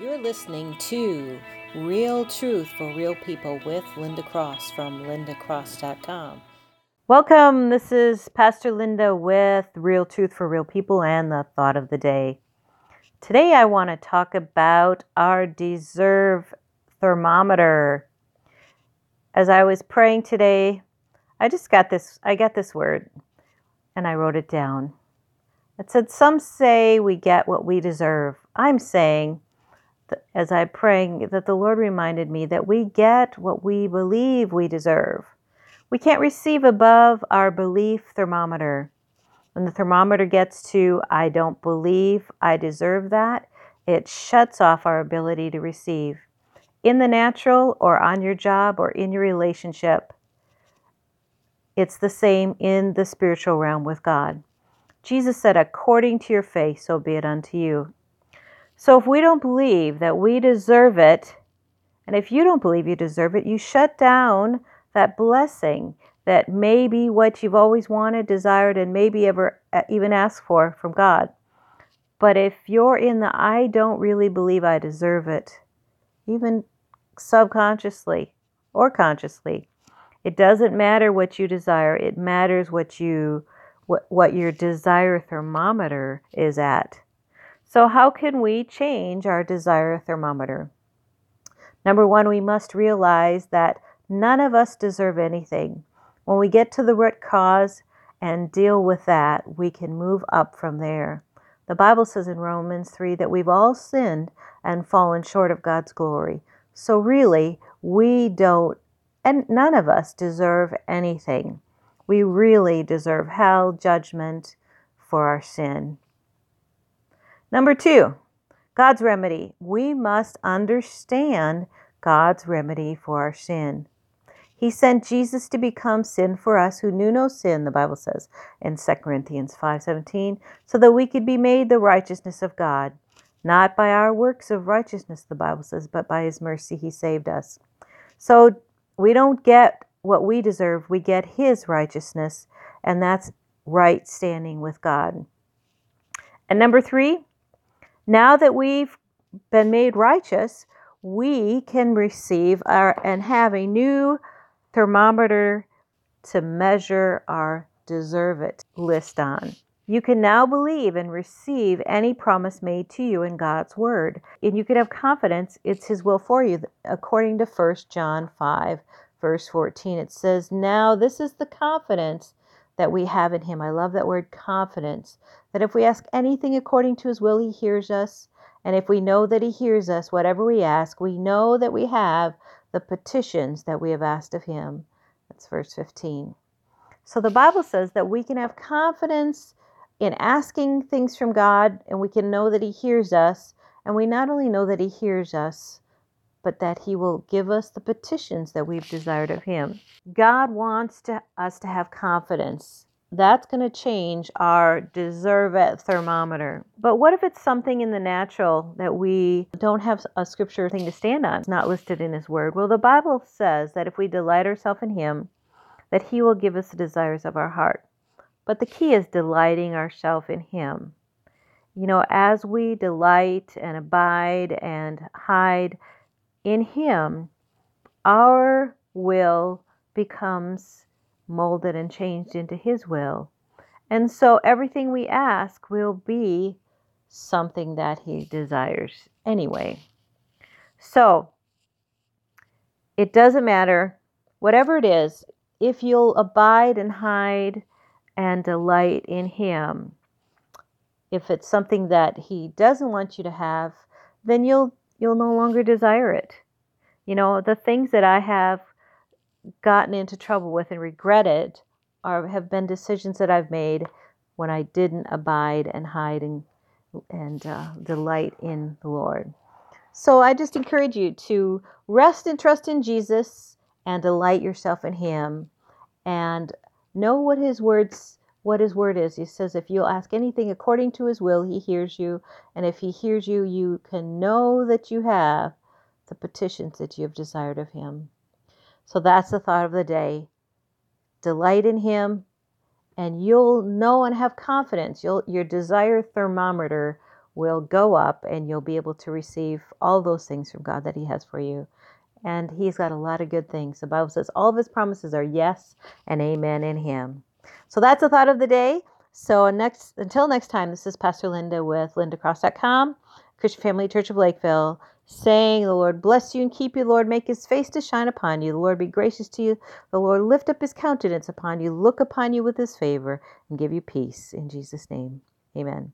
You're listening to Real Truth for Real People with Linda Cross from lindacross.com. Welcome. This is Pastor Linda with Real Truth for Real People and the thought of the day. Today I want to talk about our deserve thermometer. As I was praying today, I just got this I got this word and I wrote it down. It said some say we get what we deserve. I'm saying as I praying that the Lord reminded me that we get what we believe we deserve. We can't receive above our belief thermometer. When the thermometer gets to I don't believe I deserve that, it shuts off our ability to receive. In the natural or on your job or in your relationship, it's the same in the spiritual realm with God. Jesus said, According to your faith, so be it unto you. So if we don't believe that we deserve it, and if you don't believe you deserve it, you shut down that blessing that may be what you've always wanted, desired, and maybe ever uh, even asked for from God. But if you're in the I don't really believe I deserve it, even subconsciously or consciously, it doesn't matter what you desire. It matters what you what, what your desire thermometer is at. So, how can we change our desire thermometer? Number one, we must realize that none of us deserve anything. When we get to the root cause and deal with that, we can move up from there. The Bible says in Romans 3 that we've all sinned and fallen short of God's glory. So, really, we don't, and none of us deserve anything. We really deserve hell, judgment for our sin. Number two, God's remedy. We must understand God's remedy for our sin. He sent Jesus to become sin for us who knew no sin, the Bible says in 2 Corinthians 5:17, so that we could be made the righteousness of God, not by our works of righteousness, the Bible says, but by his mercy he saved us. So we don't get what we deserve, we get his righteousness, and that's right standing with God. And number 3, now that we've been made righteous, we can receive our and have a new thermometer to measure our deserve it list on. You can now believe and receive any promise made to you in God's word. And you can have confidence it's his will for you according to 1 John 5 verse 14. It says, "Now this is the confidence that we have in him. I love that word confidence. That if we ask anything according to his will, he hears us. And if we know that he hears us, whatever we ask, we know that we have the petitions that we have asked of him. That's verse 15. So the Bible says that we can have confidence in asking things from God and we can know that he hears us. And we not only know that he hears us, but that He will give us the petitions that we've desired of Him. God wants to, us to have confidence. That's going to change our deserve it thermometer. But what if it's something in the natural that we don't have a scripture thing to stand on? It's not listed in His Word. Well, the Bible says that if we delight ourselves in Him, that He will give us the desires of our heart. But the key is delighting ourselves in Him. You know, as we delight and abide and hide in Him, our will becomes molded and changed into His will. And so everything we ask will be something that He desires anyway. So it doesn't matter, whatever it is, if you'll abide and hide and delight in Him, if it's something that He doesn't want you to have, then you'll you'll no longer desire it. You know, the things that I have gotten into trouble with and regretted are have been decisions that I've made when I didn't abide and hide and and uh, delight in the Lord. So I just encourage you to rest and trust in Jesus and delight yourself in Him, and know what His words what His word is. He says, if you'll ask anything according to His will, He hears you, and if He hears you, you can know that you have the petitions that you have desired of Him. So that's the thought of the day. Delight in Him, and you'll know and have confidence. You'll, your desire thermometer will go up and you'll be able to receive all those things from God that He has for you. And He's got a lot of good things. The Bible says all of His promises are yes and amen in Him. So that's the thought of the day. So next until next time, this is Pastor Linda with lindacross.com, Christian Family Church of Lakeville, saying, The Lord bless you and keep you, Lord, make his face to shine upon you. The Lord be gracious to you. The Lord lift up his countenance upon you, look upon you with his favor, and give you peace. In Jesus' name. Amen.